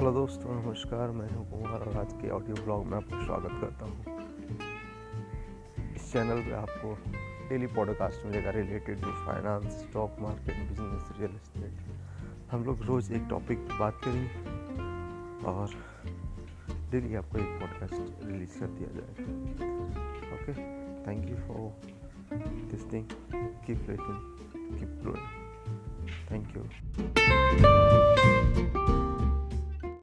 Hello दोस्तों, नमस्कार। मैं हूँ कुमार और आज के ऑडियो ब्लॉग में आपका स्वागत करता हूँ। इस चैनल पे आपको डेली पॉडकास्ट मिलेगा related to finance stock market business real estate हम लोग रोज़ एक टॉपिक पर बात करेंगे और डेली आपको एक पॉडकास्ट रिलीज़ कर दिया जाएगा okay thank you for this thing keep rating keep growing thank you